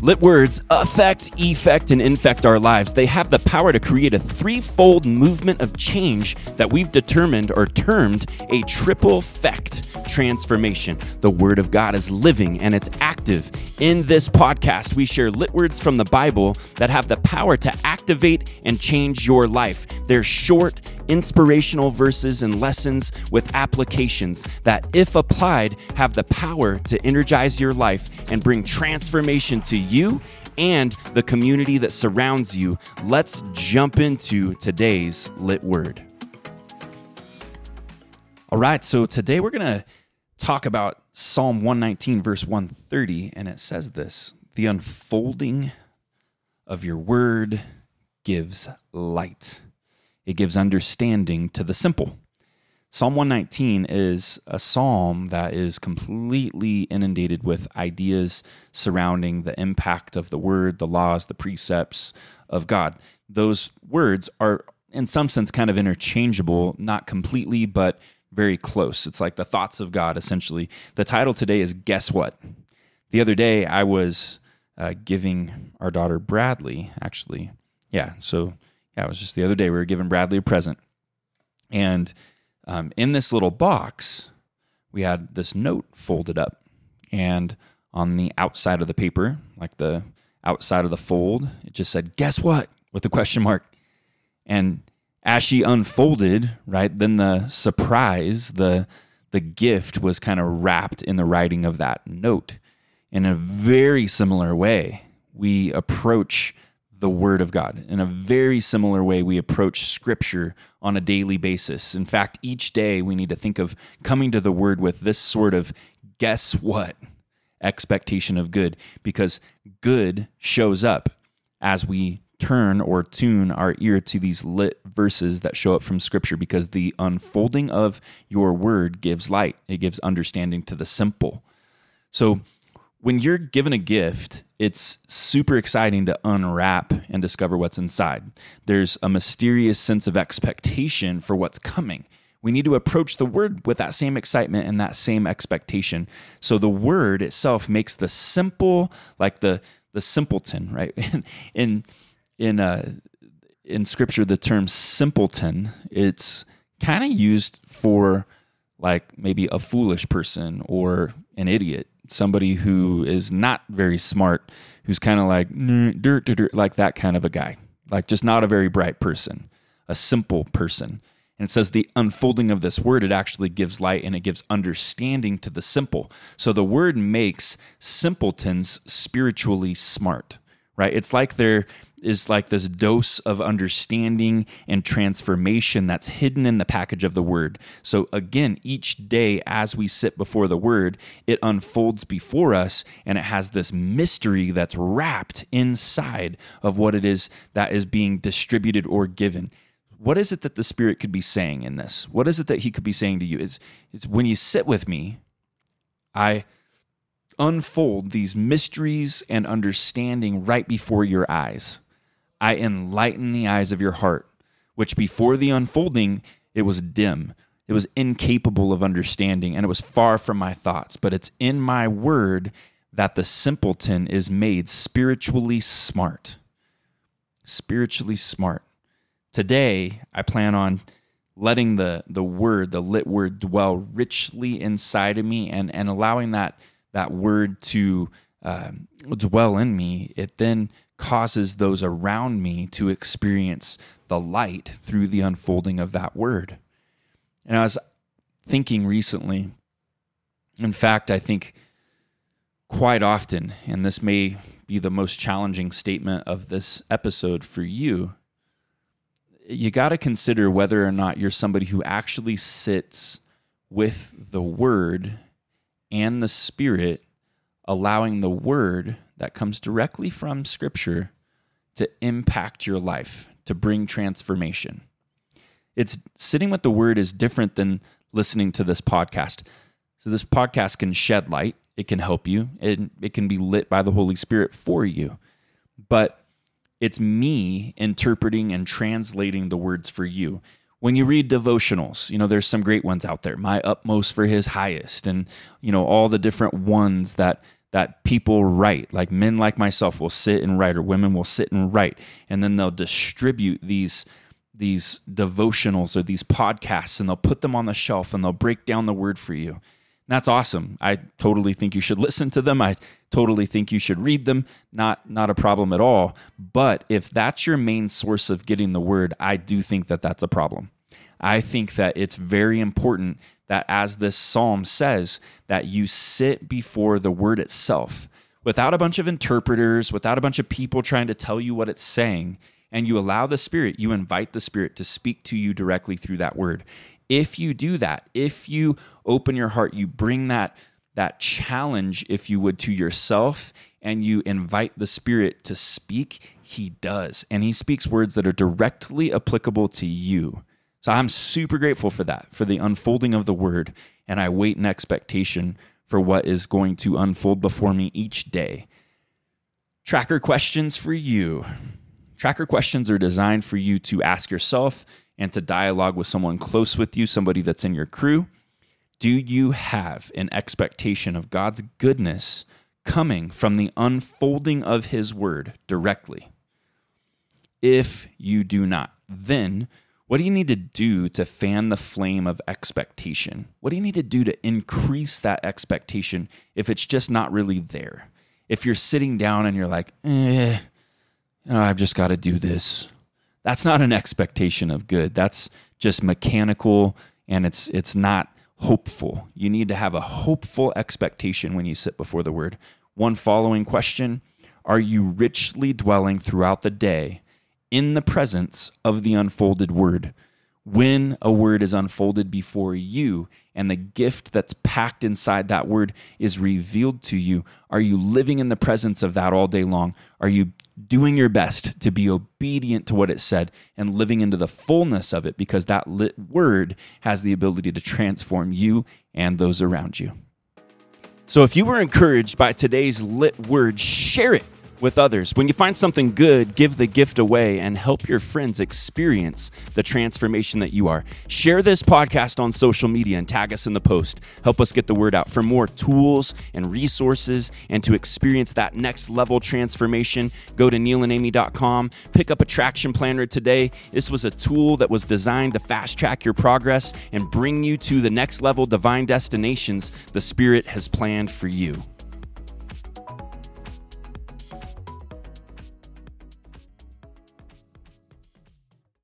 Lit words affect, effect, and infect our lives. They have the power to create a threefold movement of change that we've determined or termed a triple effect transformation. The Word of God is living and it's active. In this podcast, we share lit words from the Bible that have the power to activate and change your life. They're short, inspirational verses and lessons with applications that, if applied, have the power to energize your life and bring transformation to you and the community that surrounds you. Let's jump into today's lit word. All right, so today we're going to talk about Psalm 119, verse 130, and it says this The unfolding of your word gives light it gives understanding to the simple. Psalm 119 is a psalm that is completely inundated with ideas surrounding the impact of the word, the laws, the precepts of God. Those words are, in some sense, kind of interchangeable, not completely, but very close. It's like the thoughts of God, essentially. The title today is Guess What? The other day, I was uh, giving our daughter Bradley, actually. Yeah, so yeah, it was just the other day we were giving Bradley a present, and um, in this little box we had this note folded up, and on the outside of the paper, like the outside of the fold, it just said "Guess what?" with a question mark, and as she unfolded, right, then the surprise, the the gift was kind of wrapped in the writing of that note. In a very similar way, we approach the Word of God. In a very similar way, we approach Scripture on a daily basis. In fact, each day we need to think of coming to the Word with this sort of guess what expectation of good, because good shows up as we turn or tune our ear to these lit verses that show up from Scripture, because the unfolding of your Word gives light, it gives understanding to the simple. So, when you're given a gift, it's super exciting to unwrap and discover what's inside. There's a mysterious sense of expectation for what's coming. We need to approach the word with that same excitement and that same expectation. So the word itself makes the simple, like the the simpleton, right? in in uh, in scripture, the term simpleton, it's kind of used for like maybe a foolish person or an idiot somebody who is not very smart, who's kind of like dirt, dirt, dirt, like that kind of a guy, like just not a very bright person, a simple person. And it says the unfolding of this word, it actually gives light and it gives understanding to the simple. So the word makes simpletons spiritually smart right? It's like there is like this dose of understanding and transformation that's hidden in the package of the word. So again, each day as we sit before the word, it unfolds before us and it has this mystery that's wrapped inside of what it is that is being distributed or given. What is it that the Spirit could be saying in this? What is it that He could be saying to you? It's, it's when you sit with me, I unfold these mysteries and understanding right before your eyes. I enlighten the eyes of your heart, which before the unfolding, it was dim. It was incapable of understanding, and it was far from my thoughts. But it's in my word that the simpleton is made spiritually smart. Spiritually smart. Today, I plan on letting the, the word, the lit word, dwell richly inside of me and, and allowing that that word to uh, dwell in me, it then causes those around me to experience the light through the unfolding of that word. And I was thinking recently, in fact, I think quite often, and this may be the most challenging statement of this episode for you, you got to consider whether or not you're somebody who actually sits with the word and the Spirit, allowing the Word that comes directly from Scripture to impact your life, to bring transformation. It's sitting with the Word is different than listening to this podcast. So, this podcast can shed light, it can help you, it, it can be lit by the Holy Spirit for you. But it's me interpreting and translating the words for you when you read devotionals, you know, there's some great ones out there. My utmost for his highest, and you know, all the different ones that that people write, like men like myself will sit and write, or women will sit and write, and then they'll distribute these these devotionals or these podcasts and they'll put them on the shelf and they'll break down the word for you. That's awesome. I totally think you should listen to them. I totally think you should read them. Not not a problem at all. But if that's your main source of getting the word, I do think that that's a problem. I think that it's very important that as this psalm says that you sit before the word itself without a bunch of interpreters, without a bunch of people trying to tell you what it's saying and you allow the Spirit, you invite the Spirit to speak to you directly through that word. If you do that, if you open your heart, you bring that that challenge, if you would, to yourself, and you invite the Spirit to speak, He does. And He speaks words that are directly applicable to you. So I'm super grateful for that, for the unfolding of the word. And I wait in expectation for what is going to unfold before me each day. Tracker questions for you. Tracker questions are designed for you to ask yourself and to dialogue with someone close with you, somebody that's in your crew. Do you have an expectation of God's goodness coming from the unfolding of His word directly? If you do not, then what do you need to do to fan the flame of expectation? What do you need to do to increase that expectation if it's just not really there? If you're sitting down and you're like, eh, I've just got to do this. That's not an expectation of good. That's just mechanical and it's it's not hopeful. You need to have a hopeful expectation when you sit before the word. One following question, are you richly dwelling throughout the day in the presence of the unfolded word? when a word is unfolded before you and the gift that's packed inside that word is revealed to you, are you living in the presence of that all day long? Are you doing your best to be obedient to what it said and living into the fullness of it because that lit word has the ability to transform you and those around you? So if you were encouraged by today's lit word, share it with others. When you find something good, give the gift away and help your friends experience the transformation that you are. Share this podcast on social media and tag us in the post. Help us get the word out. For more tools and resources and to experience that next level transformation, go to neilandamy.com. Pick up a traction planner today. This was a tool that was designed to fast track your progress and bring you to the next level divine destinations the Spirit has planned for you.